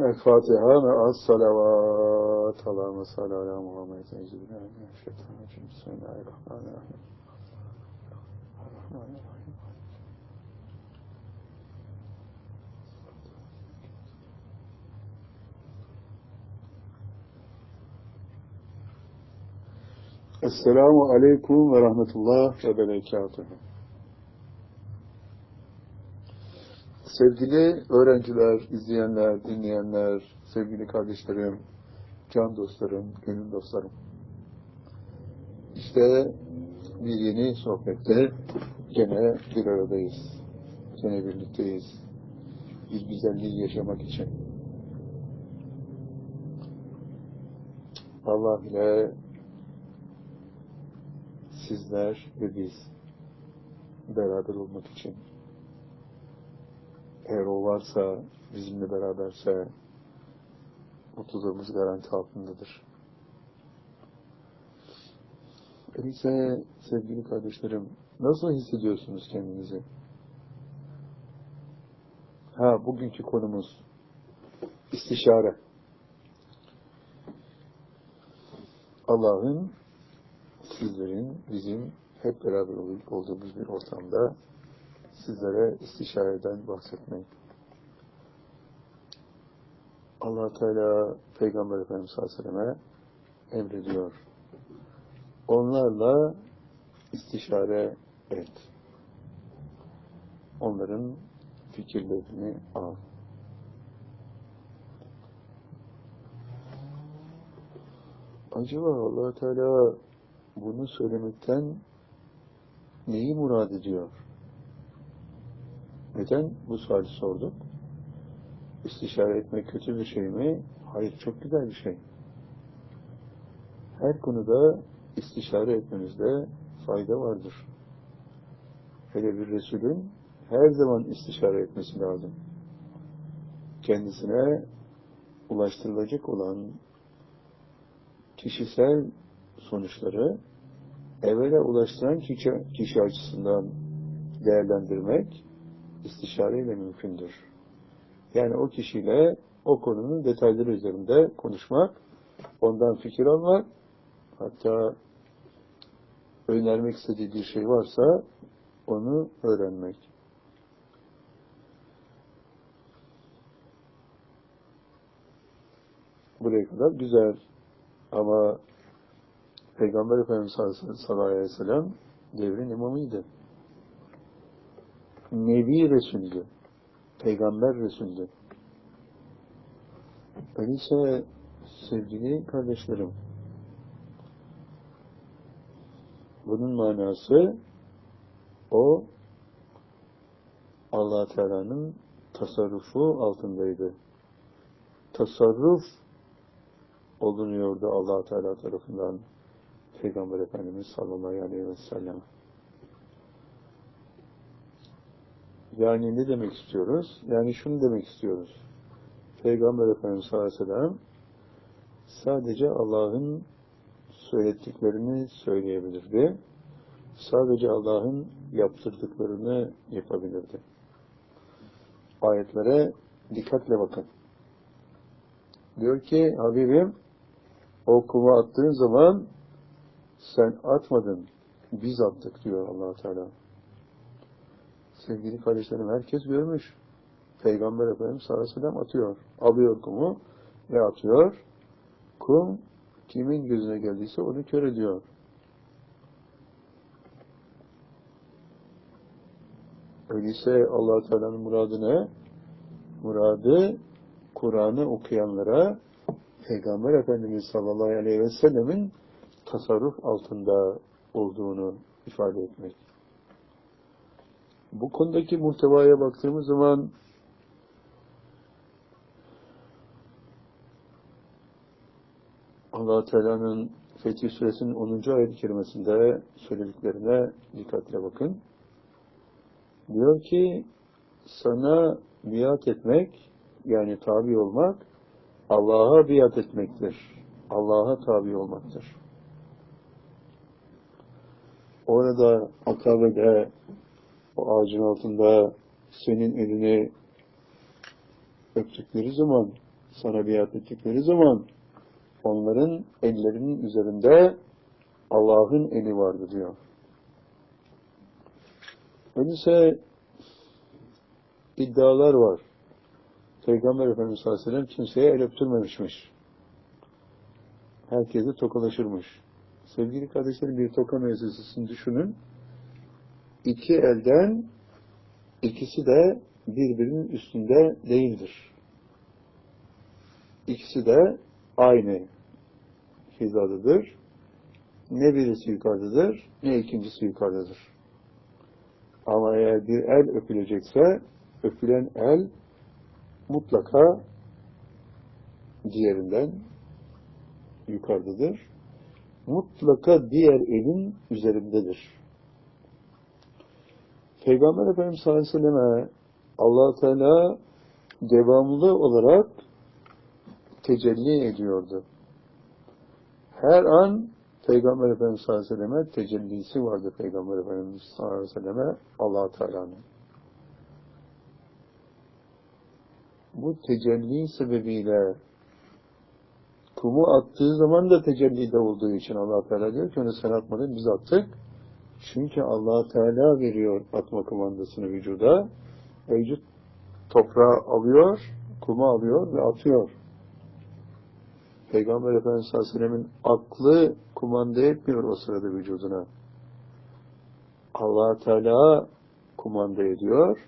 الفاتحة مع الصلوات. اللهم صل على محمد وعلى آله الشيطان الرجيم بسم الله الرحمن الرحيم السلام عليكم ورحمة الله وبركاته. Sevgili öğrenciler, izleyenler, dinleyenler, sevgili kardeşlerim, can dostlarım, gönül dostlarım. İşte bir yeni sohbette gene bir aradayız. Gene birlikteyiz. Bir güzelliği yaşamak için. Allah ile sizler ve biz beraber olmak için eğer o varsa, bizimle beraberse mutluluğumuz garanti altındadır. Öyleyse sevgili kardeşlerim, nasıl hissediyorsunuz kendinizi? Ha, bugünkü konumuz istişare. Allah'ın sizlerin, bizim hep beraber olduğumuz bir ortamda sizlere istişareden bahsetmeyi. allah Teala Peygamber Efendimiz sallallahu aleyhi ve selleme emrediyor. Onlarla istişare et. Onların fikirlerini al. Acaba allah Teala bunu söylemekten neyi murad ediyor? Neden bu suali sorduk? İstişare etmek kötü bir şey mi? Hayır, çok güzel bir şey. Her konuda istişare etmemizde fayda vardır. Hele bir Resulün her zaman istişare etmesi lazım. Kendisine ulaştırılacak olan kişisel sonuçları evvela ulaştıran kişi, kişi açısından değerlendirmek istişareyle mümkündür. Yani o kişiyle o konunun detayları üzerinde konuşmak, ondan fikir almak, hatta önermek istediği bir şey varsa onu öğrenmek. Buraya kadar güzel. Ama Peygamber Efendimiz sallallahu aleyhi ve sellem devrin imamıydı. Nebi Resul'dü. Peygamber Resul'dü. Öyleyse sevgili kardeşlerim, bunun manası o allah Teala'nın tasarrufu altındaydı. Tasarruf olunuyordu allah Teala tarafından Peygamber Efendimiz sallallahu aleyhi ve sellem. Yani ne demek istiyoruz? Yani şunu demek istiyoruz. Peygamber Efendimiz sallallahu aleyhi ve sellem sadece Allah'ın söylettiklerini söyleyebilirdi. Sadece Allah'ın yaptırdıklarını yapabilirdi. Ayetlere dikkatle bakın. Diyor ki Habibim o kuma attığın zaman sen atmadın, biz attık diyor allah Teala. Sevgili kardeşlerim herkes görmüş. Peygamber Efendimiz sallallahu atıyor. Alıyor kumu ve atıyor. Kum kimin gözüne geldiyse onu kör ediyor. Öyleyse allah Teala'nın muradı ne? Muradı Kur'an'ı okuyanlara Peygamber Efendimiz sallallahu aleyhi ve sellemin tasarruf altında olduğunu ifade etmek. Bu konudaki muhtevaya baktığımız zaman allah Teala'nın Fetih Suresinin 10. ayet-i kerimesinde söylediklerine dikkatle bakın. Diyor ki sana biat etmek yani tabi olmak Allah'a biat etmektir. Allah'a tabi olmaktır. Orada Akabe'de o ağacın altında senin elini öptükleri zaman sana biat ettikleri zaman onların ellerinin üzerinde Allah'ın eli vardı diyor. Öyleyse iddialar var. Peygamber Efendimiz sallallahu kimseye el öptürmemişmiş. Herkese tokalaşırmış. Sevgili kardeşlerim bir toka mevzusunu düşünün. İki elden ikisi de birbirinin üstünde değildir. İkisi de aynı hizadadır. Ne birisi yukarıdadır, ne ikincisi yukarıdadır. Ama eğer bir el öpülecekse, öpülen el mutlaka diğerinden yukarıdadır. Mutlaka diğer elin üzerindedir. Peygamber Efendimiz sallallahu aleyhi ve selleme allah Teala devamlı olarak tecelli ediyordu. Her an Peygamber Efendimiz sallallahu aleyhi ve selleme tecellisi vardı Peygamber Efendimiz sallallahu aleyhi ve selleme allah Teala'nın. Bu tecelli sebebiyle kumu attığı zaman da tecellide olduğu için allah Teala diyor ki onu sen atmadın biz attık. Çünkü allah Teala veriyor atma kumandasını vücuda. Vücut toprağı alıyor, kumu alıyor ve atıyor. Peygamber Efendimiz sallallahu aleyhi ve sellemin aklı kumanda etmiyor o sırada vücuduna. allah Teala kumanda ediyor,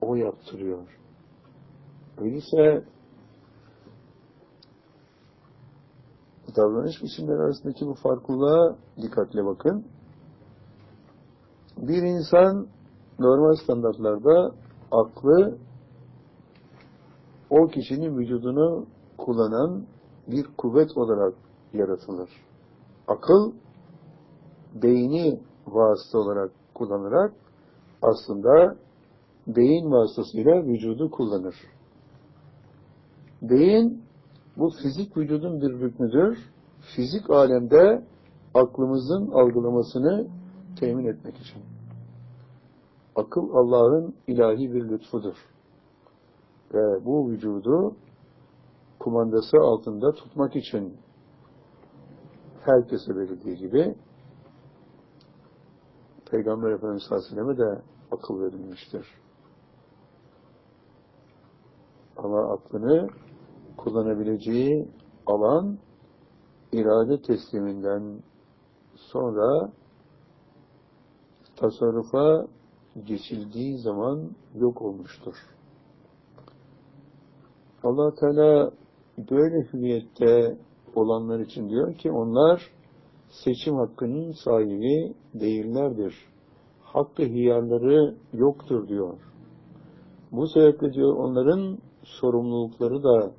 o yaptırıyor. Öyleyse davranış biçimleri arasındaki bu farklılığa dikkatle bakın. Bir insan normal standartlarda aklı o kişinin vücudunu kullanan bir kuvvet olarak yaratılır. Akıl beyni vasıta olarak kullanarak aslında beyin vasıtasıyla vücudu kullanır. Beyin bu fizik vücudun bir rüknüdür. Fizik alemde aklımızın algılamasını temin etmek için. Akıl Allah'ın ilahi bir lütfudur. Ve bu vücudu kumandası altında tutmak için herkese verildiği gibi Peygamber Efendimiz sallallahu aleyhi ve selleme de akıl verilmiştir. Ama aklını kullanabileceği alan irade tesliminden sonra tasarrufa geçildiği zaman yok olmuştur. allah Teala böyle hüviyette olanlar için diyor ki onlar seçim hakkının sahibi değillerdir. Hakkı hiyarları yoktur diyor. Bu sebeple diyor onların sorumlulukları da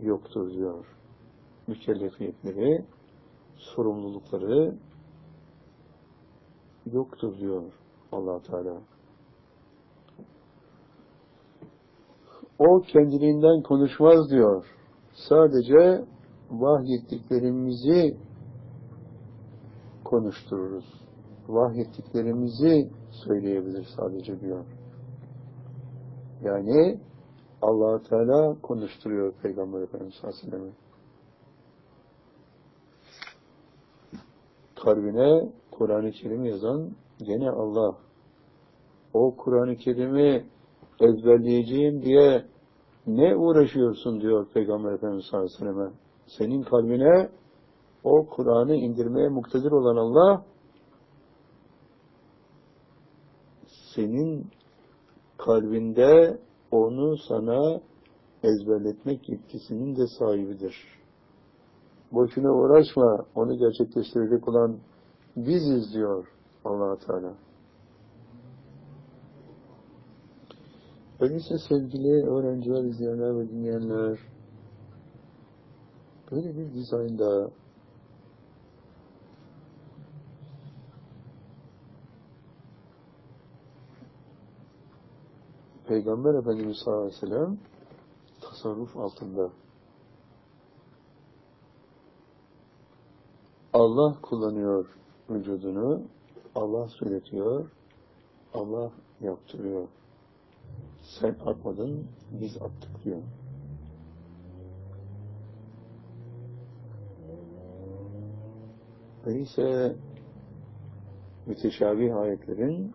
yoktur diyor. Mükellefiyetleri, sorumlulukları yoktur diyor allah Teala. O kendiliğinden konuşmaz diyor. Sadece vahyettiklerimizi konuştururuz. Vahyettiklerimizi söyleyebilir sadece diyor. Yani allah Teala konuşturuyor Peygamber Efendimiz Aleyhisselam'ı. Kalbine Kur'an-ı Kerim yazan gene Allah. O Kur'an-ı Kerim'i ezberleyeceğim diye ne uğraşıyorsun diyor Peygamber Efendimiz sallallahu aleyhi ve selleme. Senin kalbine o Kur'an'ı indirmeye muktedir olan Allah senin kalbinde onu sana ezberletmek yetkisinin de sahibidir. Boşuna uğraşma, onu gerçekleştirecek olan biziz diyor allah Teala. Öyleyse sevgili öğrenciler, izleyenler ve dinleyenler, böyle bir dizaynda Peygamber Efendimiz sallallahu aleyhi ve sellem tasarruf altında. Allah kullanıyor vücudunu Allah söyletiyor, Allah yaptırıyor. Sen atmadın, biz attık diyor. Öyleyse müteşabih ayetlerin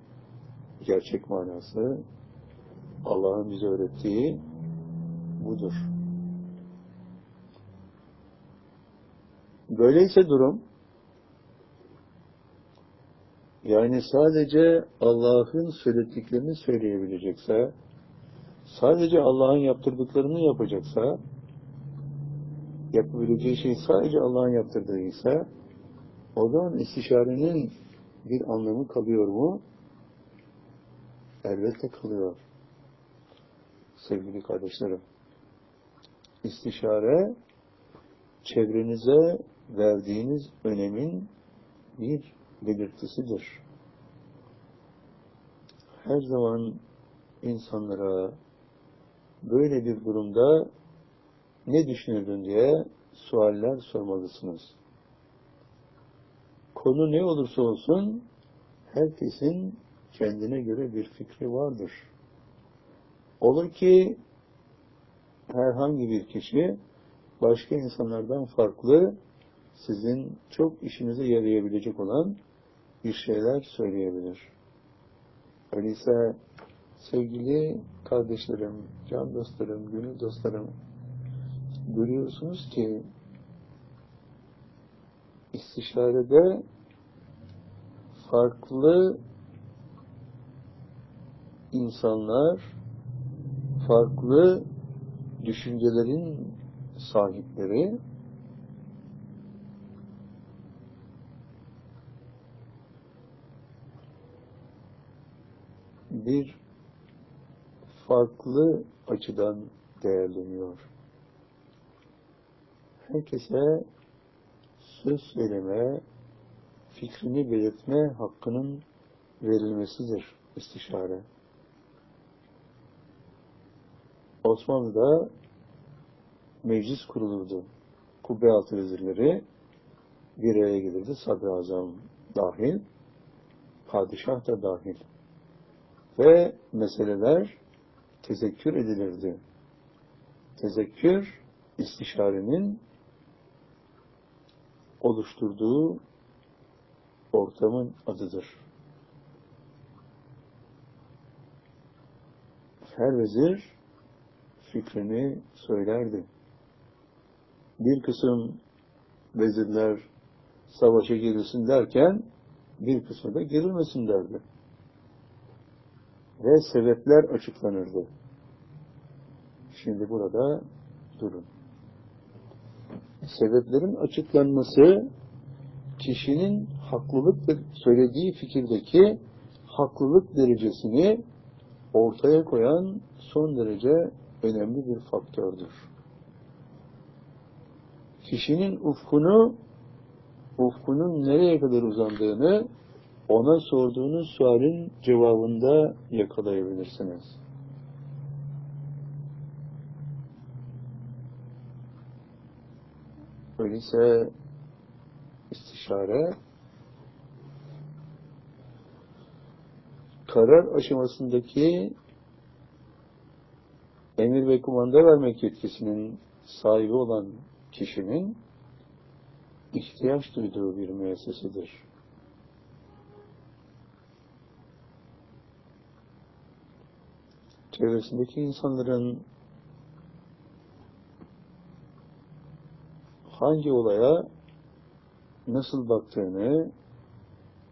gerçek manası Allah'ın bize öğrettiği budur. Böyleyse durum yani sadece Allah'ın söylediklerini söyleyebilecekse sadece Allah'ın yaptırdıklarını yapacaksa yapabileceği şey sadece Allah'ın yaptırdığıysa o zaman istişarenin bir anlamı kalıyor mu? Elbette kalıyor. Sevgili kardeşlerim. İstişare çevrenize verdiğiniz önemin bir belirtisidir. Her zaman insanlara böyle bir durumda ne düşünürdün diye sualler sormalısınız. Konu ne olursa olsun herkesin kendine göre bir fikri vardır. Olur ki herhangi bir kişi başka insanlardan farklı sizin çok işinize yarayabilecek olan bir şeyler söyleyebilir. Öyleyse sevgili kardeşlerim, can dostlarım, gönül dostlarım, görüyorsunuz ki istişarede farklı insanlar farklı düşüncelerin sahipleri bir farklı açıdan değerleniyor. Herkese söz söyleme, fikrini belirtme hakkının verilmesidir istişare. Osmanlı'da meclis kurulurdu. Kubbe altı vezirleri bir araya gelirdi. Sadrazam dahil, padişah da dahil. Ve meseleler tezekkür edilirdi. Tezekkür, istişarenin oluşturduğu ortamın adıdır. Her vezir fikrini söylerdi. Bir kısım vezirler savaşa girilsin derken bir kısmı da girilmesin derdi. Ve sebepler açıklanırdı. Şimdi burada durun. Sebeplerin açıklanması kişinin haklılık söylediği fikirdeki haklılık derecesini ortaya koyan son derece önemli bir faktördür. Kişinin ufkunu, ufkunun nereye kadar uzandığını ona sorduğunuz sualin cevabında yakalayabilirsiniz. Öyleyse istişare karar aşamasındaki emir ve kumanda vermek yetkisinin sahibi olan kişinin ihtiyaç duyduğu bir müessesedir. Çevresindeki insanların hangi olaya nasıl baktığını,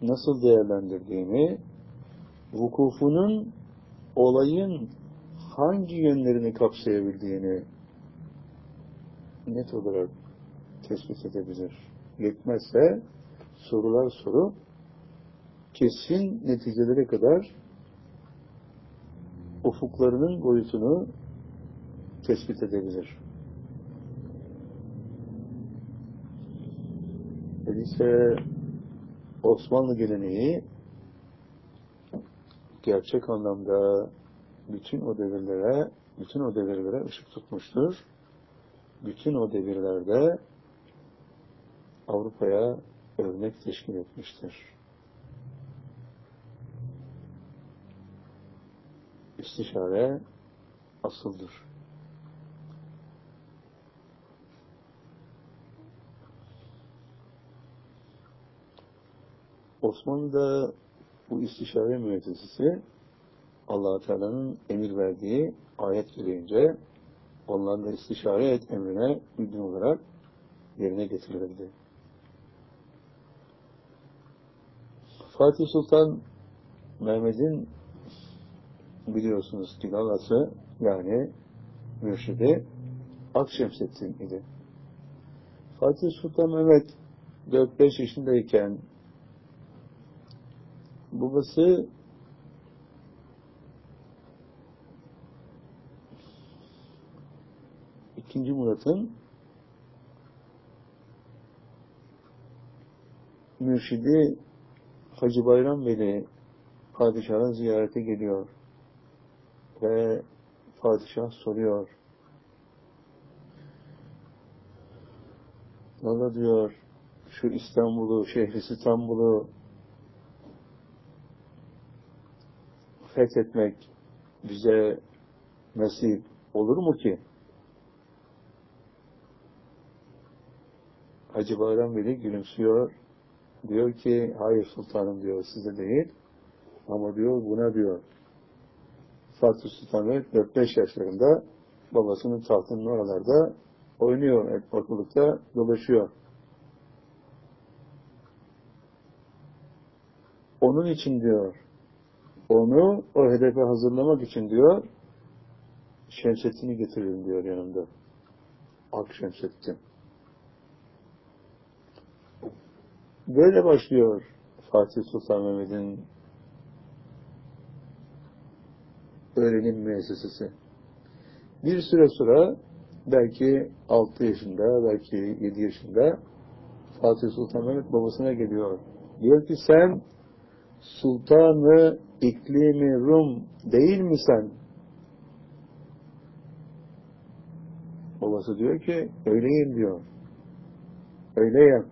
nasıl değerlendirdiğini, vukufunun olayın hangi yönlerini kapsayabildiğini net olarak tespit edebilir. Yetmezse sorular sorup kesin neticelere kadar ufuklarının boyutunu tespit edebilir. Öyleyse Osmanlı geleneği gerçek anlamda bütün o devirlere, bütün o devirlere ışık tutmuştur. Bütün o devirlerde Avrupa'ya örnek teşkil etmiştir. İstişare asıldır. Osmanlı'da bu istişare müessesesi allah Teala'nın emir verdiği ayet gereğince onlarla istişare et emrine uygun olarak yerine getirilirdi. Fatih Sultan Mehmet'in biliyorsunuz ki galası yani mürşidi Akşemseddin idi. Fatih Sultan Mehmet 4-5 yaşındayken babası ikinci Murat'ın mürşidi Hacı Bayram Veli padişaha ziyarete geliyor ve padişah soruyor Valla diyor şu İstanbul'u, şehri İstanbul'u fethetmek bize nasip olur mu ki? Hacı Bayram Veli gülümsüyor. Diyor ki, hayır sultanım diyor, size değil. Ama diyor, buna diyor. Fatih Sultan Mehmet 4-5 yaşlarında babasının tahtının oralarda oynuyor, ortalıkta dolaşıyor. Onun için diyor, onu o hedefe hazırlamak için diyor, Şemsettin'i getiririm diyor yanımda. Ak Şemsettin. Böyle başlıyor Fatih Sultan Mehmet'in öğrenim müessesesi. Bir süre sonra belki 6 yaşında, belki 7 yaşında Fatih Sultan Mehmet babasına geliyor. Diyor ki sen Sultanı iklimi Rum değil mi sen? Babası diyor ki öyleyim diyor. Öyleyim.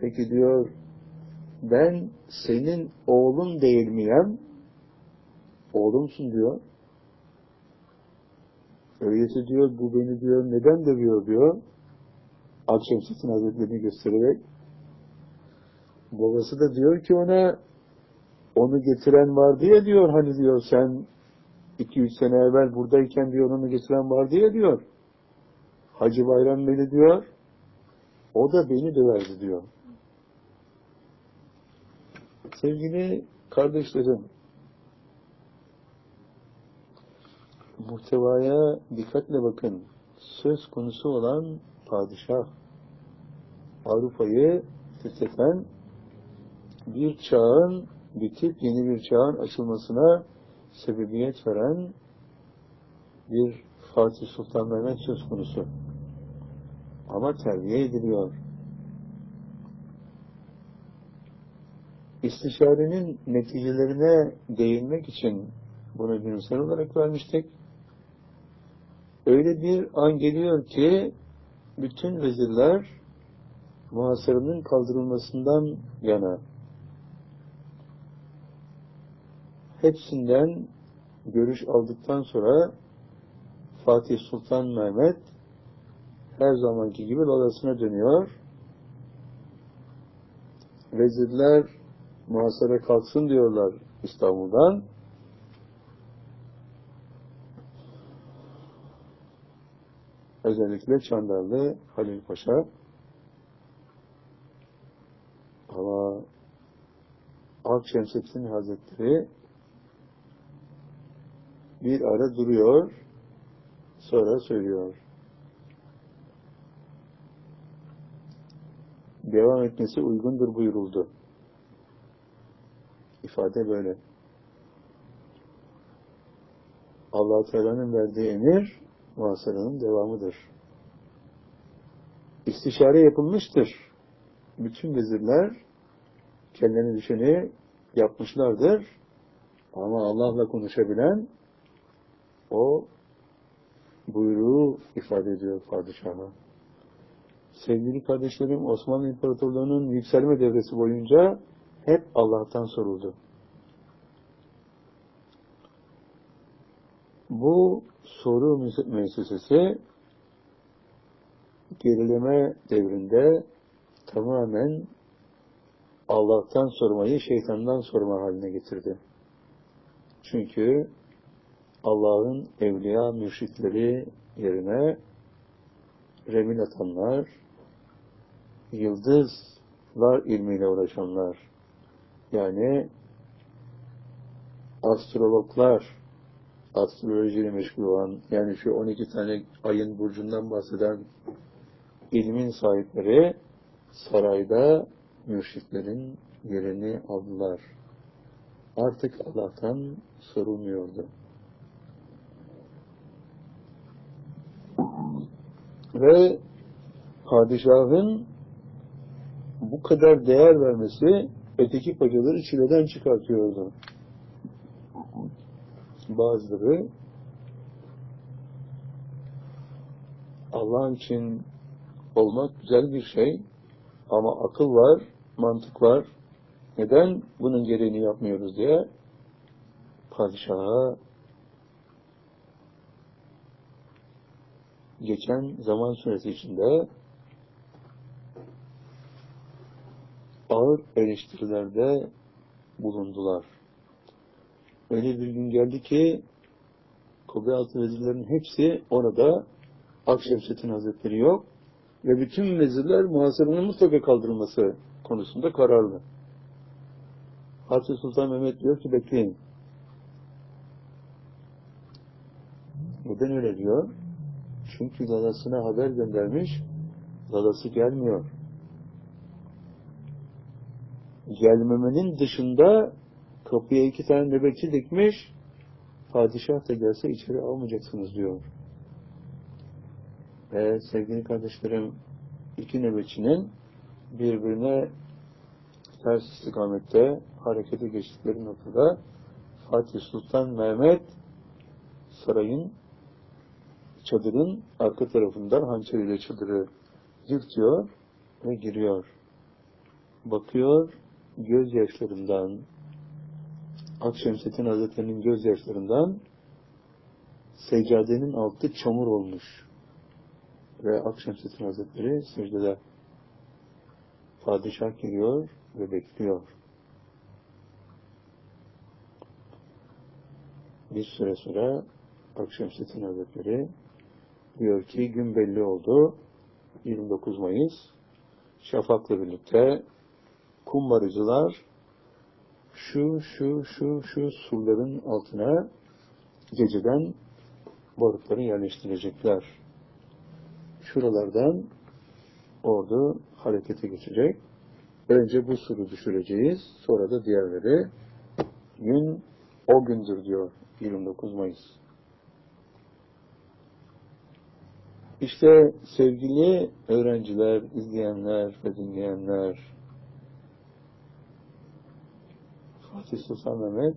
Peki diyor ben senin oğlun değil miyim? Oğlumsun diyor. Öyleyse diyor bu beni diyor neden dövüyor diyor. Akşemseddin Hazretleri'ni göstererek. Babası da diyor ki ona onu getiren vardı ya diyor hani diyor sen iki üç sene evvel buradayken diyor onu getiren vardı ya diyor. Hacı Bayram beni diyor o da beni döverdi diyor. Sevgili kardeşlerim muhtevaya dikkatle bakın. Söz konusu olan padişah Avrupa'yı fetheten bir çağın bitip yeni bir çağın açılmasına sebebiyet veren bir Fatih Sultan Mehmet söz konusu. Ama terbiye ediliyor. İstişarenin neticelerine değinmek için bunu bilimsel olarak vermiştik. Öyle bir an geliyor ki bütün vezirler muhasarının kaldırılmasından yana hepsinden görüş aldıktan sonra Fatih Sultan Mehmet her zamanki gibi odasına dönüyor. Vezirler muhasara kalksın diyorlar İstanbul'dan. Özellikle Çandarlı Halil Paşa. Ama Akşemseddin Hazretleri bir ara duruyor, sonra söylüyor. Devam etmesi uygundur buyuruldu. İfade böyle. allah Teala'nın verdiği emir muhasaranın devamıdır. İstişare yapılmıştır. Bütün vezirler kendine düşeni yapmışlardır. Ama Allah'la konuşabilen o buyruğu ifade ediyor padişaha. Sevgili kardeşlerim, Osmanlı İmparatorluğu'nun yükselme devresi boyunca hep Allah'tan soruldu. Bu soru müessesesi gerileme devrinde tamamen Allah'tan sormayı şeytandan sorma haline getirdi. Çünkü Allah'ın evliya mürşitleri yerine remin atanlar, yıldızlar ilmiyle uğraşanlar, yani astrologlar, astrolojiyle meşgul olan, yani şu 12 tane ayın burcundan bahseden ilmin sahipleri sarayda mürşitlerin yerini aldılar. Artık Allah'tan sorulmuyordu. Ve padişahın bu kadar değer vermesi öteki pacaları çileden çıkartıyordu. Bazıları Allah için olmak güzel bir şey ama akıl var, mantık var. Neden bunun gereğini yapmıyoruz diye padişaha geçen zaman süresi içinde ağır eleştirilerde bulundular. Öyle bir gün geldi ki Kubbeyaltı vezirlerin hepsi orada Akşemseddin Hazretleri yok ve bütün vezirler muhasebenin mutlaka kaldırılması konusunda kararlı. Fatih Sultan Mehmet diyor ki bekleyin. Neden öyle diyor? Çünkü dadasına haber göndermiş, dadası gelmiyor. Gelmemenin dışında kapıya iki tane nöbetçi dikmiş, padişah da gelse içeri almayacaksınız diyor. Ve sevgili kardeşlerim, iki nöbetçinin birbirine ters istikamette harekete geçtikleri noktada Fatih Sultan Mehmet sarayın çadırın arka tarafından hançeriyle çadırı yırtıyor ve giriyor. Bakıyor, gözyaşlarından, Akşemseddin Hazretleri'nin gözyaşlarından seccadenin altı çamur olmuş. Ve Akşemseddin Hazretleri secdede padişah geliyor ve bekliyor. Bir süre sonra Akşemseddin Hazretleri diyor ki gün belli oldu. 29 Mayıs Şafak'la birlikte kumbarıcılar şu şu şu şu surların altına geceden barutları yerleştirecekler. Şuralardan ordu harekete geçecek. Önce bu suru düşüreceğiz. Sonra da diğerleri. Gün o gündür diyor 29 Mayıs. İşte sevgili öğrenciler, izleyenler ve dinleyenler, Fatih Sultan Mehmet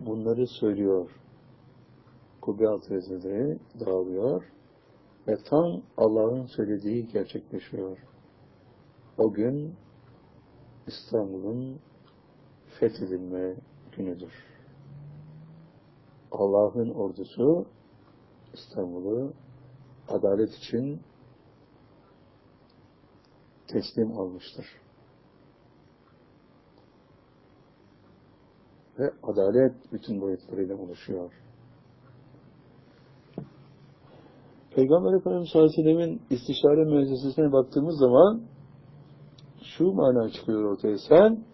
bunları söylüyor. Kubbeyaltı Hazretleri dağılıyor ve tam Allah'ın söylediği gerçekleşiyor. O gün İstanbul'un fethedilme günüdür. Allah'ın ordusu İstanbul'u adalet için teslim almıştır. Ve adalet bütün boyutlarıyla oluşuyor. Peygamber Efendimiz Aleyhisselam'ın istişare müessesesine baktığımız zaman şu mana çıkıyor ortaya. Sen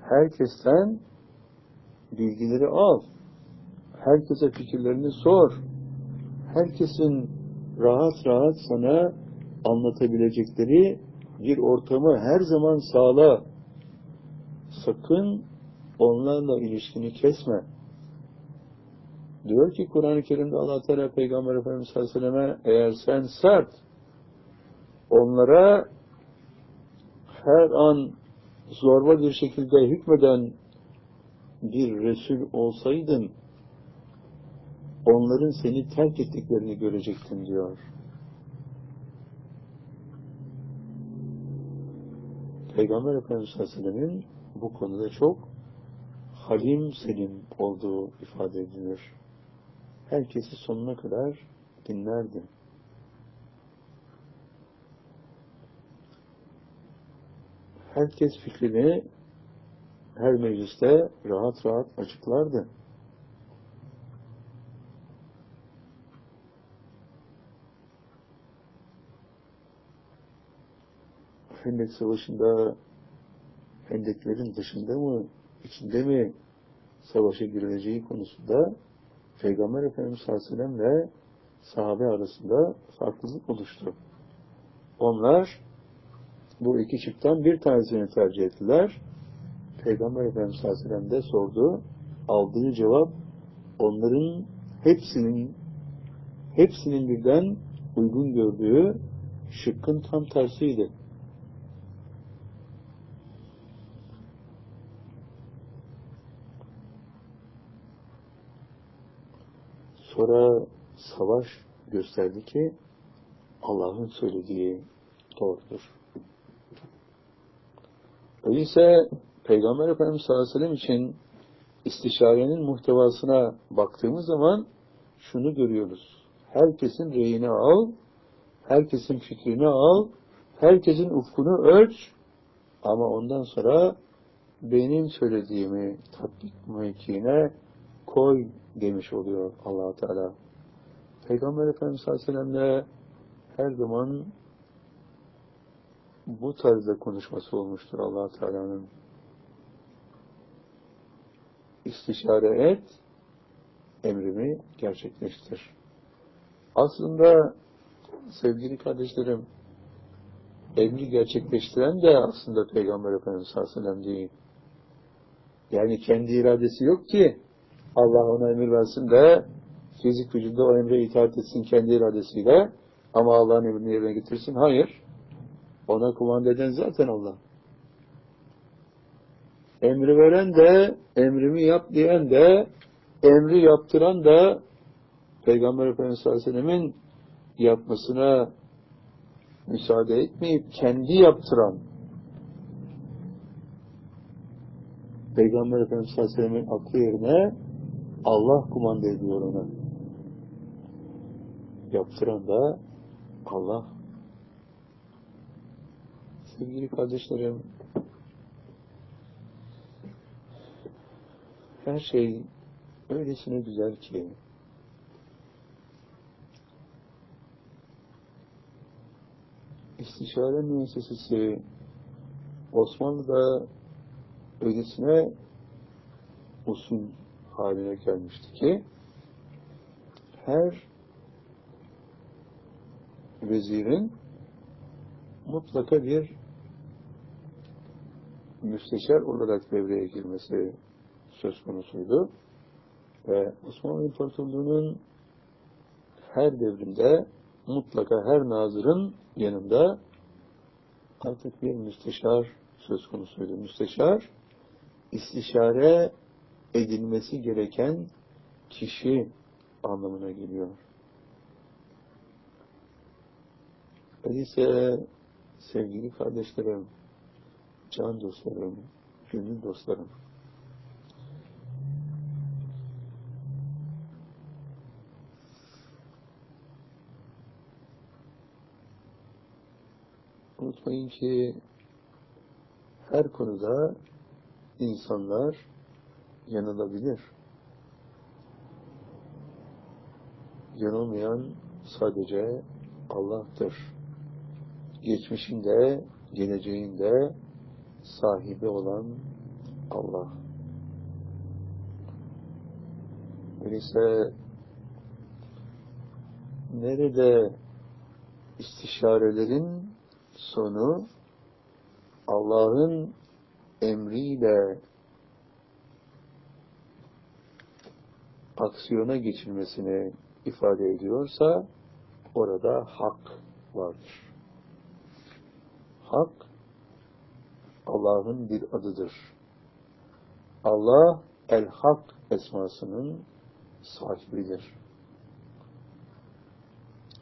herkesten bilgileri al. Herkese fikirlerini sor. Herkesin rahat rahat sana anlatabilecekleri bir ortamı her zaman sağla. Sakın onlarla ilişkini kesme. Diyor ki Kur'an-ı Kerim'de Allah Teala Peygamber Efendimiz Aleyhisselam'a eğer sen sert onlara her an zorba bir şekilde hükmeden bir Resul olsaydın onların seni terk ettiklerini görecektin diyor. Peygamber Efendimiz Aleyhisselam'ın bu konuda çok halim selim olduğu ifade edilir. Herkesi sonuna kadar dinlerdi. herkes fikrini her mecliste rahat rahat açıklardı. Hendek Savaşı'nda hendeklerin dışında mı, içinde mi savaşa girileceği konusunda Peygamber Efendimiz sallallahu aleyhi ve sahabe arasında farklılık oluştu. Onlar bu iki çiftten bir tanesini tercih ettiler. Peygamber Efendimiz sallallahu aleyhi ve sellem de sordu. Aldığı cevap onların hepsinin hepsinin birden uygun gördüğü şıkkın tam tersiydi. Sonra savaş gösterdi ki Allah'ın söylediği doğrudur. Öyleyse Peygamber Efendimiz sallallahu aleyhi ve sellem için istişarenin muhtevasına baktığımız zaman şunu görüyoruz. Herkesin reyini al, herkesin fikrini al, herkesin ufkunu ölç ama ondan sonra benim söylediğimi tatbik mevkiine koy demiş oluyor allah Teala. Peygamber Efendimiz sallallahu aleyhi ve sellem'le her zaman bu tarzda konuşması olmuştur allah Teala'nın. İstişare et, emrimi gerçekleştir. Aslında sevgili kardeşlerim, emri gerçekleştiren de aslında Peygamber Efendimiz sallallahu aleyhi ve sellem değil. Yani kendi iradesi yok ki Allah ona emir versin de fizik vücudunda o emre itaat etsin kendi iradesiyle ama Allah'ın emrini yerine getirsin. Hayır. Ona kumanda eden zaten Allah. Emri veren de, emrimi yap diyen de, emri yaptıran da Peygamber Efendimiz sallallahu aleyhi ve sellemin yapmasına müsaade etmeyip kendi yaptıran Peygamber Efendimiz sallallahu aleyhi ve sellemin aklı yerine Allah kumanda ediyor ona. Yaptıran da Allah. Sevgili kardeşlerim, her şey öylesine güzel ki istişare müessesesi Osmanlı'da öylesine usul haline gelmişti ki her vezirin mutlaka bir müsteşar olarak devreye girmesi söz konusuydu. Ve Osmanlı İmparatorluğu'nun her devrinde mutlaka her nazırın yanında artık bir müsteşar söz konusuydu. Müsteşar, istişare edilmesi gereken kişi anlamına geliyor. Öyleyse sevgili kardeşlerim, can dostlarım, gönül dostlarım, unutmayın ki her konuda insanlar yanılabilir. Yanılmayan sadece Allah'tır. Geçmişinde, geleceğinde sahibi olan Allah. Öyleyse nerede istişarelerin sonu Allah'ın emriyle aksiyona geçilmesini ifade ediyorsa orada hak vardır. Hak Allah'ın bir adıdır. Allah El-Hak esmasının sahibidir.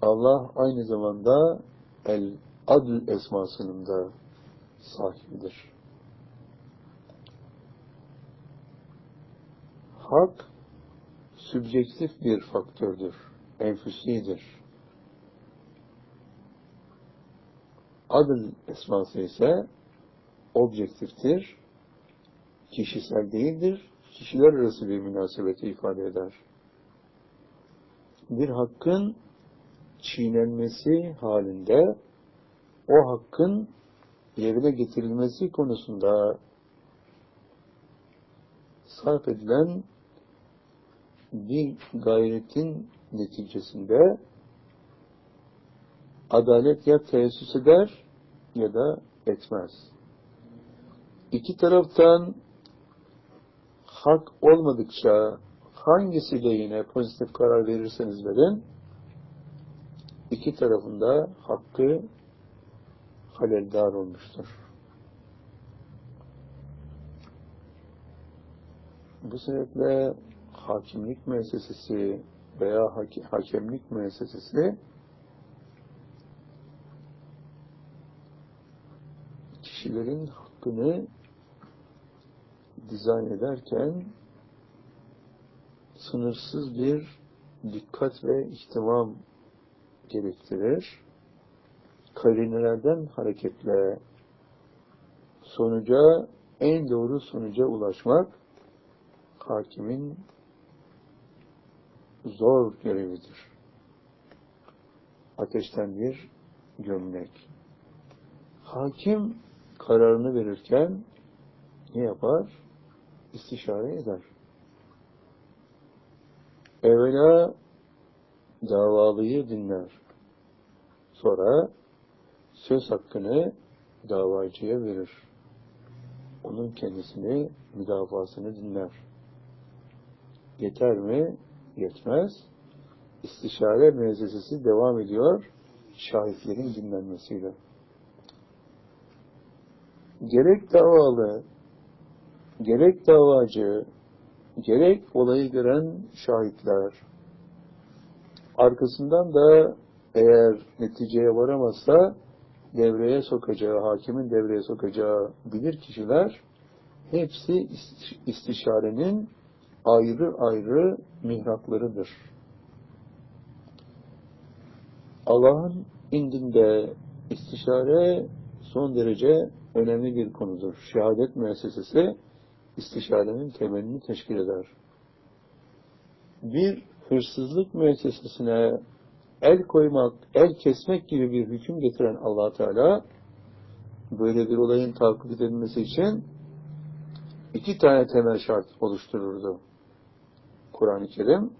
Allah aynı zamanda El-Adl esmasının da sahibidir. Hak sübjektif bir faktördür, enfüsidir. Adıl esması ise objektiftir, kişisel değildir, kişiler arası bir münasebeti ifade eder. Bir hakkın çiğnenmesi halinde o hakkın yerine getirilmesi konusunda sarf edilen bir gayretin neticesinde adalet ya teessüs eder ya da etmez. İki taraftan hak olmadıkça hangisiyle yine pozitif karar verirseniz verin, iki tarafında hakkı haleldar olmuştur. Bu sebeple hakimlik müessesesi veya hakemlik müessesesi kişilerin hakkını dizayn ederken sınırsız bir dikkat ve ihtimam gerektirir. Karinelerden hareketle sonuca, en doğru sonuca ulaşmak hakimin zor görevidir. Ateşten bir gömlek. Hakim kararını verirken ne yapar? İstişare eder. Evvela davalıyı dinler. Sonra söz hakkını davacıya verir. Onun kendisini, müdafasını dinler. Yeter mi? Yetmez. İstişare müessesesi devam ediyor şahitlerin dinlenmesiyle. Gerek davalı, gerek davacı, gerek olayı gören şahitler, arkasından da eğer neticeye varamazsa devreye sokacağı, hakimin devreye sokacağı bilir kişiler hepsi istişarenin ayrı ayrı mihraplarıdır. Allah'ın indinde istişare son derece önemli bir konudur. Şehadet müessesesi istişarenin temelini teşkil eder. Bir hırsızlık müessesesine el koymak, el kesmek gibi bir hüküm getiren allah Teala böyle bir olayın takip edilmesi için iki tane temel şart oluştururdu. Kur'an-ı Kerim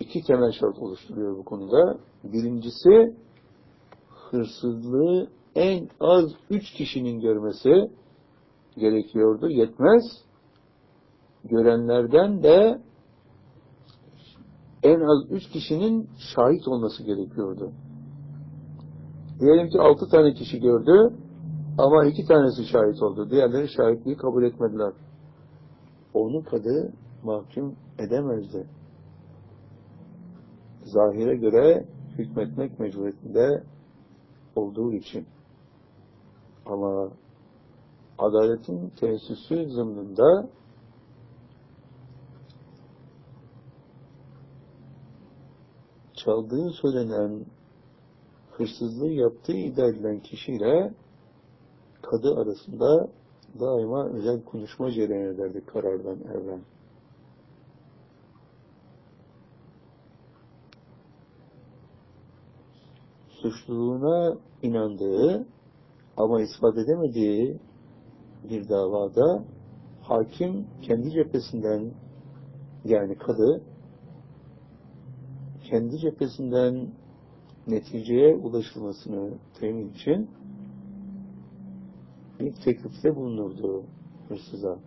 iki temel şart oluşturuyor bu konuda. Birincisi hırsızlığı en az üç kişinin görmesi gerekiyordu. Yetmez. Görenlerden de en az üç kişinin şahit olması gerekiyordu. Diyelim ki altı tane kişi gördü ama iki tanesi şahit oldu. Diğerleri şahitliği kabul etmediler. Onu kadı mahkum edemezdi. Zahire göre hükmetmek mecburiyetinde olduğu için. Ama adaletin tesisi zımnında çaldığı söylenen hırsızlığı yaptığı iddia edilen kişiyle kadı arasında daima özel konuşma cereyan ederdi karardan evvel. Suçluluğuna inandığı ama ispat edemediği bir davada hakim kendi cephesinden yani kadı kendi cephesinden neticeye ulaşılmasını temin için bir teklifte bulunurdu hırsıza.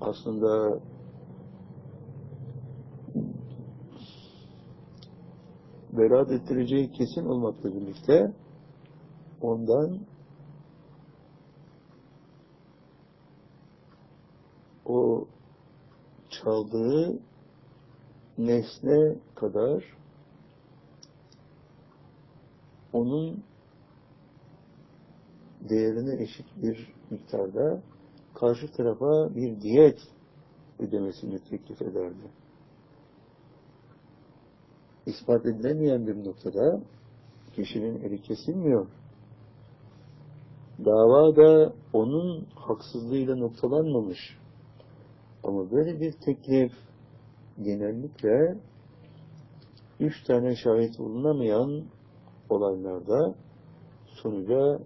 Aslında beraat ettireceği kesin olmakla birlikte ondan o çaldığı nesne kadar onun değerine eşit bir miktarda karşı tarafa bir diyet ödemesini teklif ederdi ispat edilemeyen bir noktada kişinin eli kesilmiyor. Dava da onun haksızlığıyla noktalanmamış. Ama böyle bir teklif genellikle üç tane şahit bulunamayan olaylarda sonuca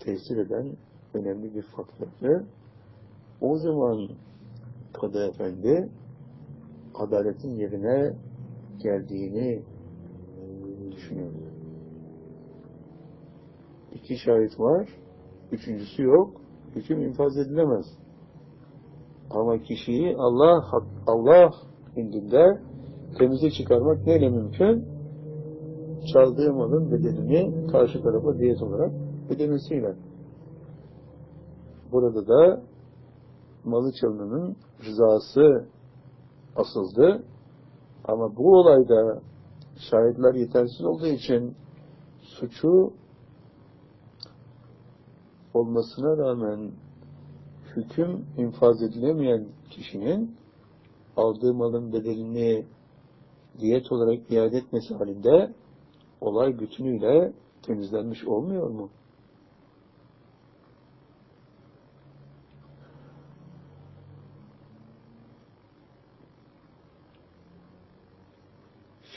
tesir eden önemli bir faktördü. O zaman Kadı Efendi adaletin yerine geldiğini düşünüyordu. İki şahit var, üçüncüsü yok, hüküm infaz edilemez. Ama kişiyi Allah Allah indinde temize çıkarmak neyle mümkün? Çaldığı malın bedelini karşı tarafa diyet olarak ödemesiyle. Burada da malı çalınanın rızası asıldı. Ama bu olayda şahitler yetersiz olduğu için suçu olmasına rağmen hüküm infaz edilemeyen kişinin aldığı malın bedelini diyet olarak iade etmesi halinde olay bütünüyle temizlenmiş olmuyor mu?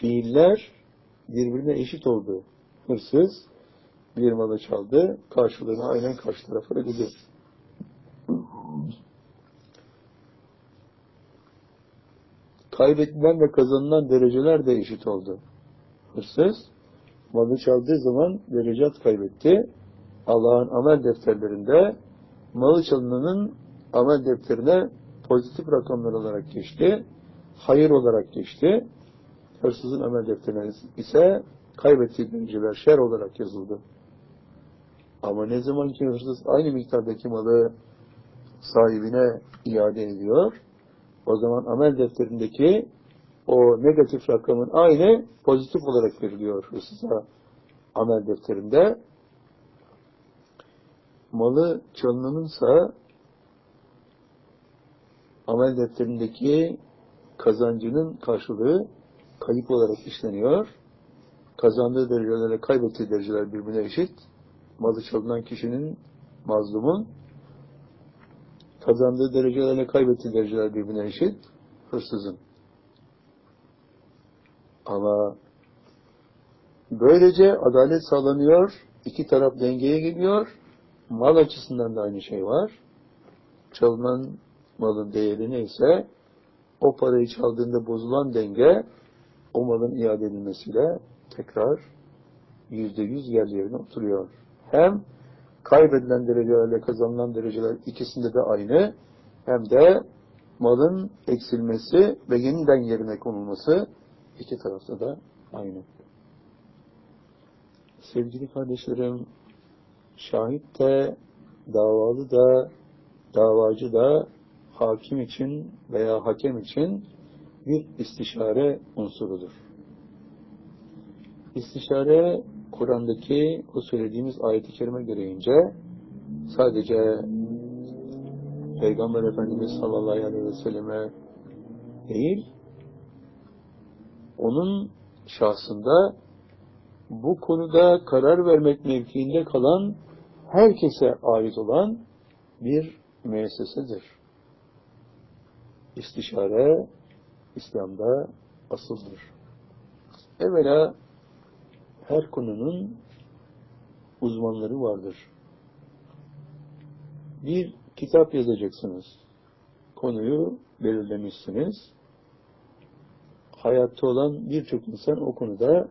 Fiiller birbirine eşit oldu. Hırsız bir malı çaldı, karşılığını aynen karşı tarafa ödedi. Kaybedilen ve kazanılan dereceler de eşit oldu. Hırsız malı çaldığı zaman derecat kaybetti. Allah'ın amel defterlerinde malı çalınanın amel defterine pozitif rakamlar olarak geçti. Hayır olarak geçti. Hırsızın amel defterine ise kaybettiği dereceler şer olarak yazıldı. Ama ne zaman ki hırsız aynı miktardaki malı sahibine iade ediyor, o zaman amel defterindeki o negatif rakamın aynı pozitif olarak veriliyor hırsıza amel defterinde. Malı çalınanınsa amel defterindeki kazancının karşılığı kayıp olarak işleniyor. Kazandığı derecelerle kaybettiği dereceler birbirine eşit. Malı çalınan kişinin, mazlumun kazandığı derecelerle kaybettiği dereceler birbirine eşit. Hırsızın. Ama böylece adalet sağlanıyor, iki taraf dengeye geliyor, mal açısından da aynı şey var. Çalınan malın değeri neyse, o parayı çaldığında bozulan denge, o malın iade edilmesiyle tekrar yüzde yüz yer yerine oturuyor. Hem kaybedilen derecelerle kazanılan dereceler ikisinde de aynı, hem de malın eksilmesi ve yeniden yerine konulması iki tarafta da aynı. Sevgili kardeşlerim, şahit de, davalı da, davacı da hakim için veya hakem için bir istişare unsurudur. İstişare Kur'an'daki o söylediğimiz ayet-i kerime gereğince sadece Peygamber Efendimiz sallallahu aleyhi ve selleme değil, onun şahsında bu konuda karar vermek mevkiinde kalan herkese ait olan bir müessesedir. İstişare İslam'da asıldır. Evvela her konunun uzmanları vardır. Bir kitap yazacaksınız. Konuyu belirlemişsiniz. Hayatta olan birçok insan o konuda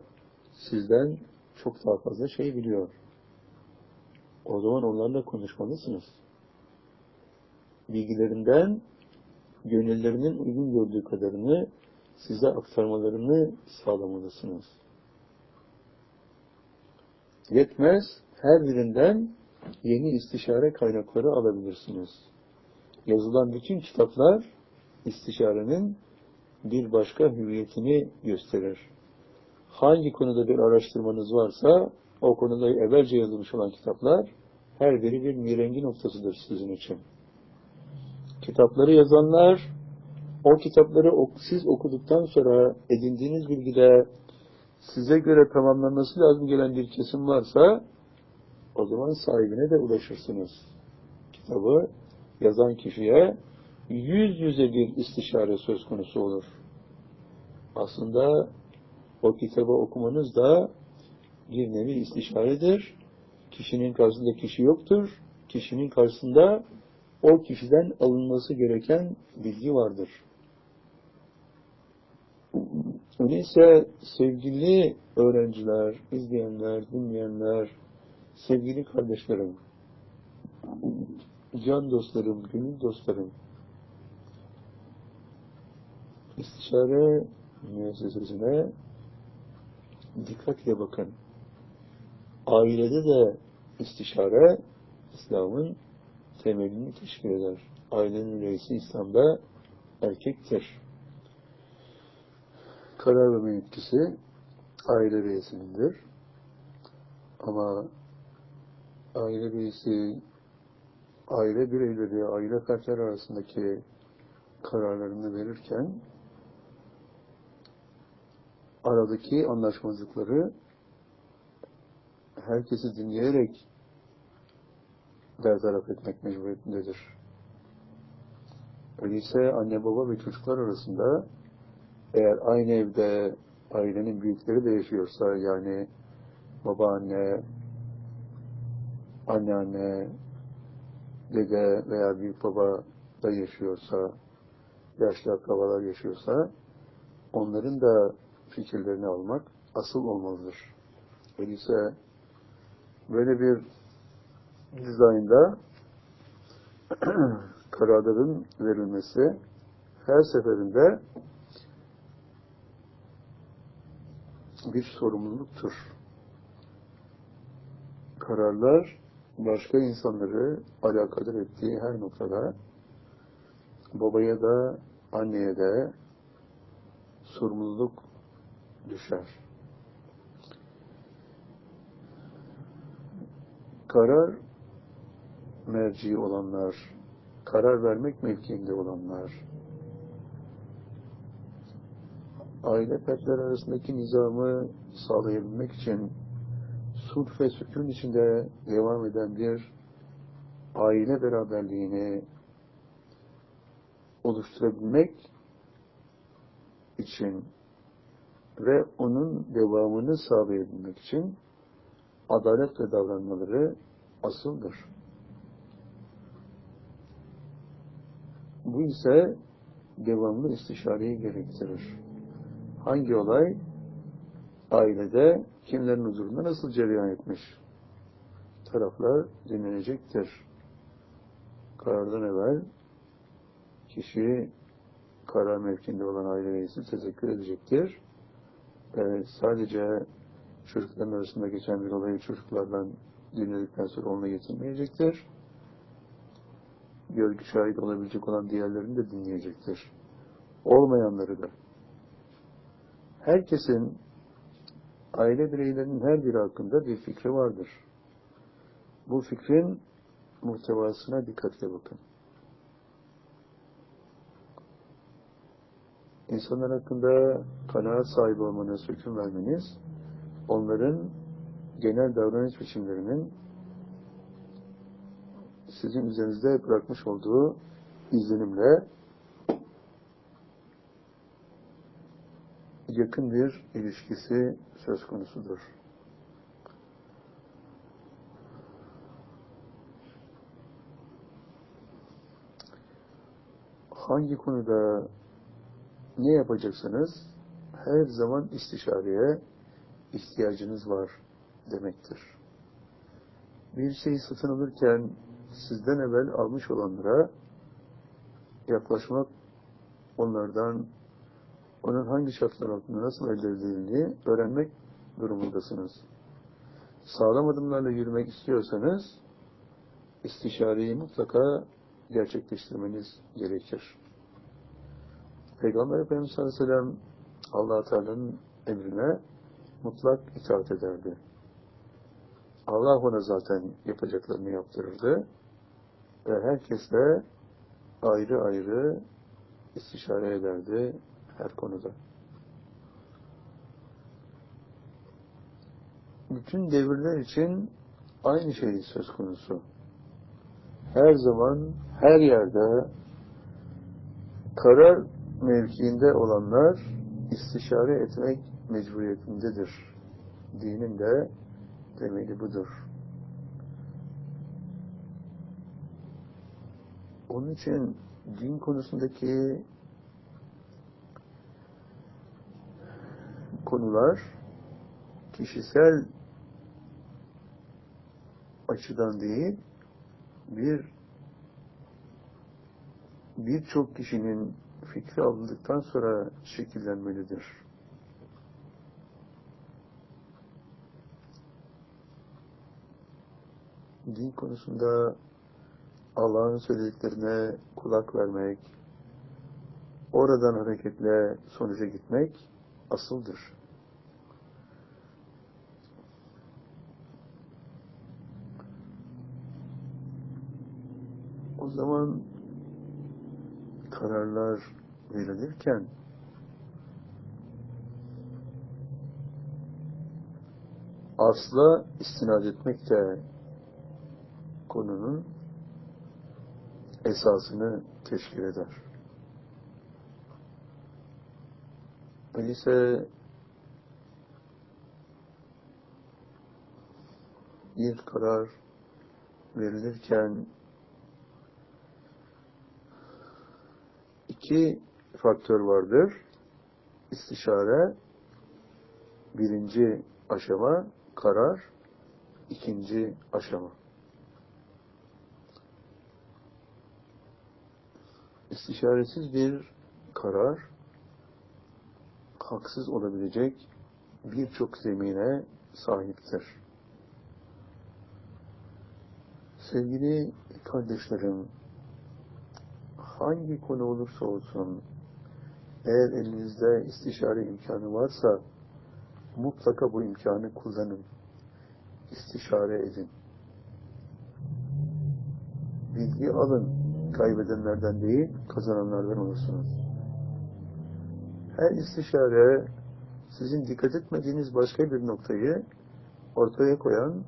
sizden çok daha fazla şey biliyor. O zaman onlarla konuşmalısınız. Bilgilerinden gönüllerinin uygun gördüğü kadarını size aktarmalarını sağlamalısınız. Yetmez, her birinden yeni istişare kaynakları alabilirsiniz. Yazılan bütün kitaplar istişarenin bir başka hüviyetini gösterir. Hangi konuda bir araştırmanız varsa o konuda evvelce yazılmış olan kitaplar her biri bir mirengi noktasıdır sizin için. Kitapları yazanlar o kitapları siz okuduktan sonra edindiğiniz bilgide size göre tamamlanması lazım gelen bir kesim varsa o zaman sahibine de ulaşırsınız. Kitabı yazan kişiye yüz yüze bir istişare söz konusu olur. Aslında o kitabı okumanız da bir nevi istişaredir. Kişinin karşısında kişi yoktur. Kişinin karşısında o kişiden alınması gereken bilgi vardır. Öyleyse sevgili öğrenciler, izleyenler, dinleyenler, sevgili kardeşlerim, can dostlarım, gönül dostlarım, istişare müessesesine dikkatle bakın. Ailede de istişare İslam'ın temelini teşkil eder. Ailenin reisi İslam'da erkektir. Karar verme yetkisi aile reisinindir. Ama aile reisi aile bireyleri, aile fertleri arasındaki kararlarını verirken aradaki anlaşmazlıkları herkesi dinleyerek bertaraf etmek mecburiyetindedir. Öyleyse anne baba ve çocuklar arasında eğer aynı evde ailenin büyükleri de yaşıyorsa yani babaanne, anneanne, dede veya büyük baba da yaşıyorsa, yaşlı akrabalar yaşıyorsa onların da fikirlerini almak asıl olmalıdır. Öyleyse böyle bir dizaynda kararların verilmesi her seferinde bir sorumluluktur. Kararlar başka insanları alakadar ettiği her noktada babaya da anneye de sorumluluk düşer. Karar merci olanlar, karar vermek mevkiinde olanlar, aile fertleri arasındaki nizamı sağlayabilmek için sulh ve sükun içinde devam eden bir aile beraberliğini oluşturabilmek için ve onun devamını sağlayabilmek için adaletle davranmaları asıldır. Bu ise devamlı istişareyi gerektirir. Hangi olay ailede kimlerin huzurunda nasıl cereyan etmiş? Taraflar dinlenecektir. Karardan evvel kişi karar mevkinde olan aile reisi tezekkür edecektir e, sadece çocukların arasında geçen bir olayı çocuklardan dinledikten sonra onunla getirmeyecektir. Görgü şahit olabilecek olan diğerlerini de dinleyecektir. Olmayanları da. Herkesin aile bireylerinin her biri hakkında bir fikri vardır. Bu fikrin muhtevasına dikkatle bakın. insanlar hakkında kanaat sahibi olmanız, hüküm vermeniz, onların genel davranış biçimlerinin sizin üzerinizde bırakmış olduğu izlenimle yakın bir ilişkisi söz konusudur. Hangi konuda ne yapacaksınız? Her zaman istişareye ihtiyacınız var demektir. Bir şeyi satın alırken sizden evvel almış olanlara yaklaşmak, onlardan onun hangi şartlar altında nasıl elde edildiğini öğrenmek durumundasınız. Sağlam adımlarla yürümek istiyorsanız istişareyi mutlaka gerçekleştirmeniz gerekir. Peygamber Efendimiz sallallahu aleyhi ve sellem allah Teala'nın emrine mutlak itaat ederdi. Allah ona zaten yapacaklarını yaptırırdı ve herkesle ayrı ayrı istişare ederdi her konuda. bütün devirler için aynı şey söz konusu. Her zaman, her yerde karar mevkiinde olanlar istişare etmek mecburiyetindedir. Dinin de temeli budur. Onun için din konusundaki konular kişisel açıdan değil, bir birçok kişinin fikri alındıktan sonra şekillenmelidir. Din konusunda Allah'ın söylediklerine kulak vermek, oradan hareketle sonuca gitmek asıldır. O zaman kararlar verilirken asla istinad etmek de konunun esasını teşkil eder. Öyleyse bir karar verilirken iki faktör vardır. İstişare birinci aşama, karar ikinci aşama. İstişaresiz bir karar haksız olabilecek birçok zemine sahiptir. Sevgili kardeşlerim, hangi konu olursa olsun, eğer elinizde istişare imkanı varsa, mutlaka bu imkanı kullanın. İstişare edin. Bilgi alın. Kaybedenlerden değil, kazananlardan olursunuz. Her istişare sizin dikkat etmediğiniz başka bir noktayı ortaya koyan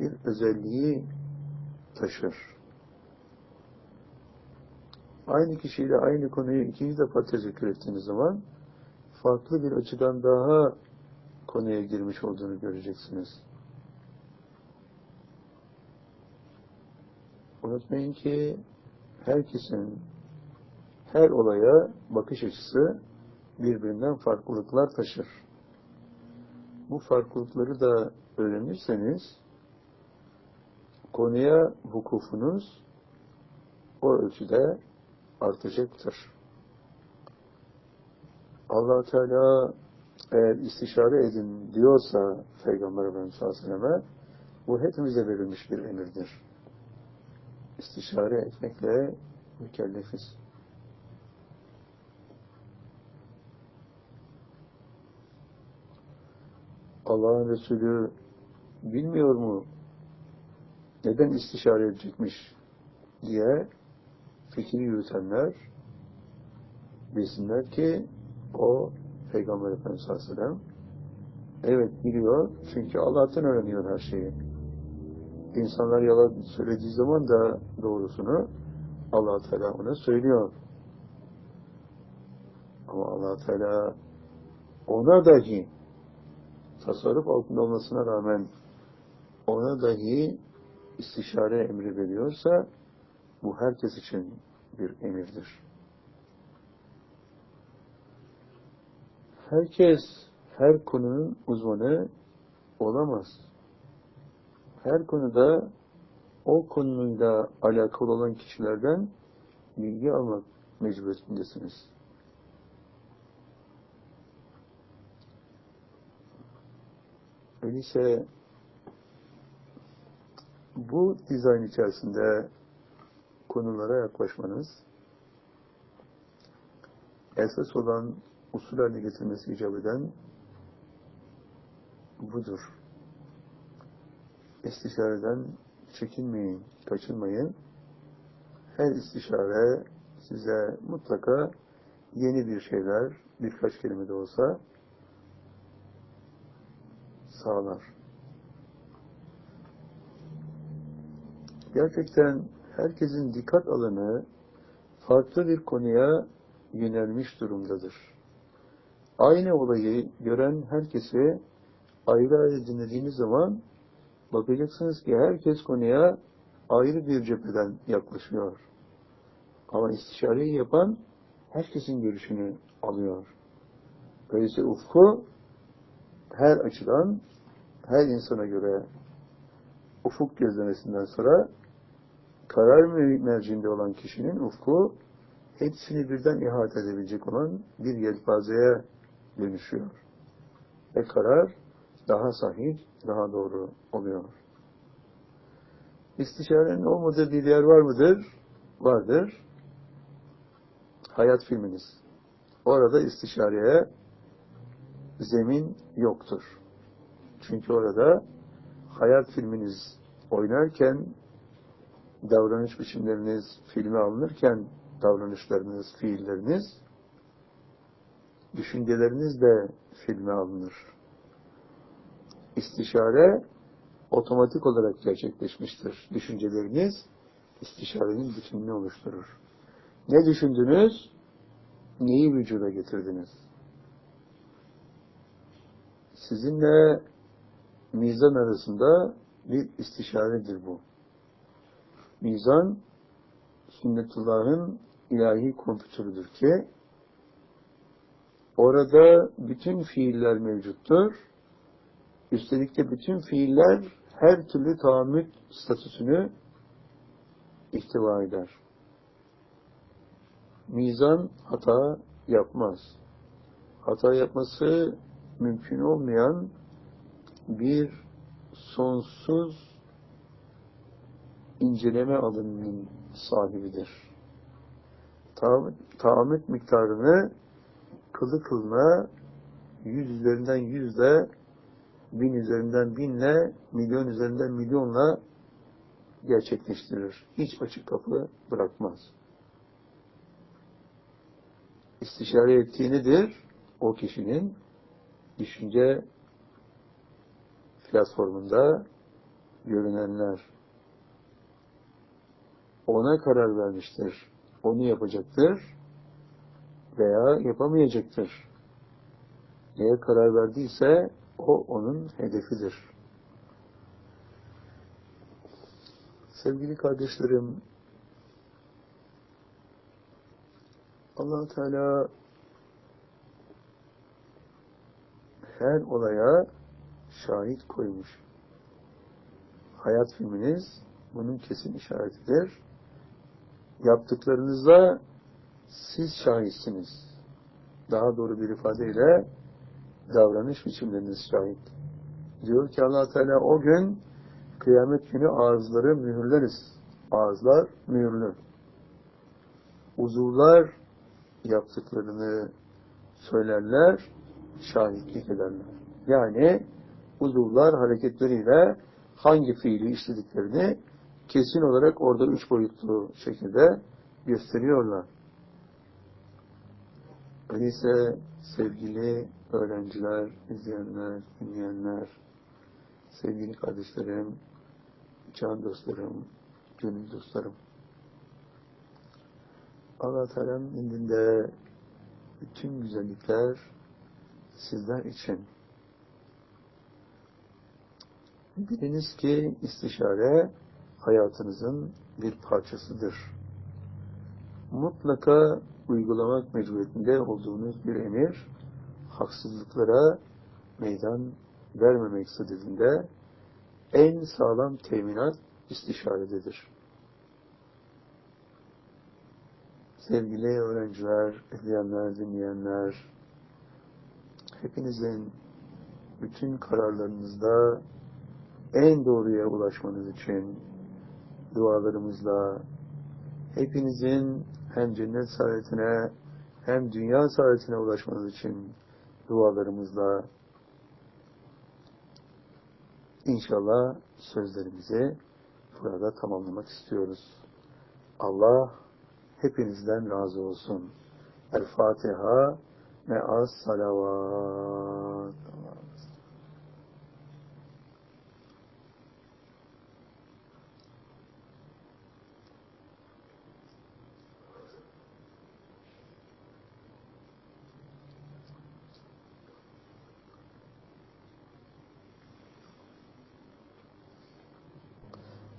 bir özelliği taşır. Aynı kişiyle aynı konuyu ikinci defa tezekkür ettiğiniz zaman farklı bir açıdan daha konuya girmiş olduğunu göreceksiniz. Unutmayın ki herkesin her olaya bakış açısı birbirinden farklılıklar taşır. Bu farklılıkları da öğrenirseniz konuya vukufunuz o ölçüde artacaktır. allah Teala eğer istişare edin diyorsa Peygamber Efendimiz Aleyhisselam'a bu hepimize verilmiş bir emirdir. İstişare etmekle mükellefiz. Allah'ın Resulü bilmiyor mu neden istişare edecekmiş diye fikir yürütenler bilsinler ki o Peygamber Efendimiz Aleyhisselam evet biliyor çünkü Allah'tan öğreniyor her şeyi. İnsanlar yalan söylediği zaman da doğrusunu allah Teala ona söylüyor. Ama allah Teala ona dahi tasarruf altında olmasına rağmen ona dahi istişare emri veriyorsa bu herkes için bir emirdir. Herkes her konunun uzmanı olamaz. Her konuda o konuyla alakalı olan kişilerden bilgi almak mecburiyetindesiniz. Öyleyse bu dizayn içerisinde konulara yaklaşmanız esas olan usul haline getirmesi icap eden budur istişareden çekinmeyin, kaçınmayın. Her istişare size mutlaka yeni bir şeyler, birkaç kelime de olsa sağlar. Gerçekten herkesin dikkat alanı farklı bir konuya yönelmiş durumdadır. Aynı olayı gören herkesi ayrı ayrı dinlediğimiz zaman bakacaksınız ki herkes konuya ayrı bir cepheden yaklaşıyor. Ama istişareyi yapan herkesin görüşünü alıyor. Öyleyse ufku her açıdan her insana göre ufuk gözlemesinden sonra karar mercinde olan kişinin ufku hepsini birden ihate edebilecek olan bir yelpazeye dönüşüyor. Ve karar daha sahih, daha doğru oluyor. İstişarenin olmadığı bir yer var mıdır? Vardır. Hayat filminiz. Orada istişareye zemin yoktur. Çünkü orada hayat filminiz oynarken davranış biçimleriniz filme alınırken davranışlarınız, fiilleriniz düşünceleriniz de filme alınır. İstişare otomatik olarak gerçekleşmiştir. Düşünceleriniz istişarenin bütününü oluşturur. Ne düşündünüz? Neyi vücuda getirdiniz? Sizinle mizan arasında bir istişaredir bu. Mizan, sünnetullahın ilahi kompütürüdür ki, orada bütün fiiller mevcuttur. Üstelik de bütün fiiller her türlü tahammül statüsünü ihtiva eder. Mizan hata yapmaz. Hata yapması mümkün olmayan bir sonsuz inceleme alanının sahibidir. Tahammül miktarını kılı kılına yüz üzerinden yüzle, bin üzerinden binle, milyon üzerinden milyonla gerçekleştirir. Hiç açık kapı bırakmaz. İstişare ettiği nedir? O kişinin düşünce platformunda görünenler ona karar vermiştir. Onu yapacaktır veya yapamayacaktır. Neye karar verdiyse o onun hedefidir. Sevgili kardeşlerim, allah Teala her olaya şahit koymuş. Hayat filminiz bunun kesin işaretidir. Yaptıklarınızda siz şahitsiniz. Daha doğru bir ifadeyle davranış biçimleriniz şahit. Diyor ki allah Teala o gün kıyamet günü ağızları mühürleriz. Ağızlar mühürlü. Uzuvlar yaptıklarını söylerler, şahitlik ederler. Yani uzuvlar hareketleriyle hangi fiili işlediklerini kesin olarak orada üç boyutlu şekilde gösteriyorlar. Öyleyse sevgili öğrenciler, izleyenler, dinleyenler, sevgili kardeşlerim, can dostlarım, gönül dostlarım. Allah Teala'nın indinde bütün güzellikler sizler için. Biliniz ki istişare hayatınızın bir parçasıdır. Mutlaka uygulamak mecburiyetinde olduğunuz bir emir, haksızlıklara meydan vermemek sadedinde en sağlam teminat istişarededir. Sevgili öğrenciler, izleyenler, dinleyenler, hepinizin bütün kararlarınızda en doğruya ulaşmanız için dualarımızla hepinizin hem cennet saadetine hem dünya saadetine ulaşmanız için dualarımızla inşallah sözlerimizi burada tamamlamak istiyoruz. Allah hepinizden razı olsun. El Fatiha me'as salavat.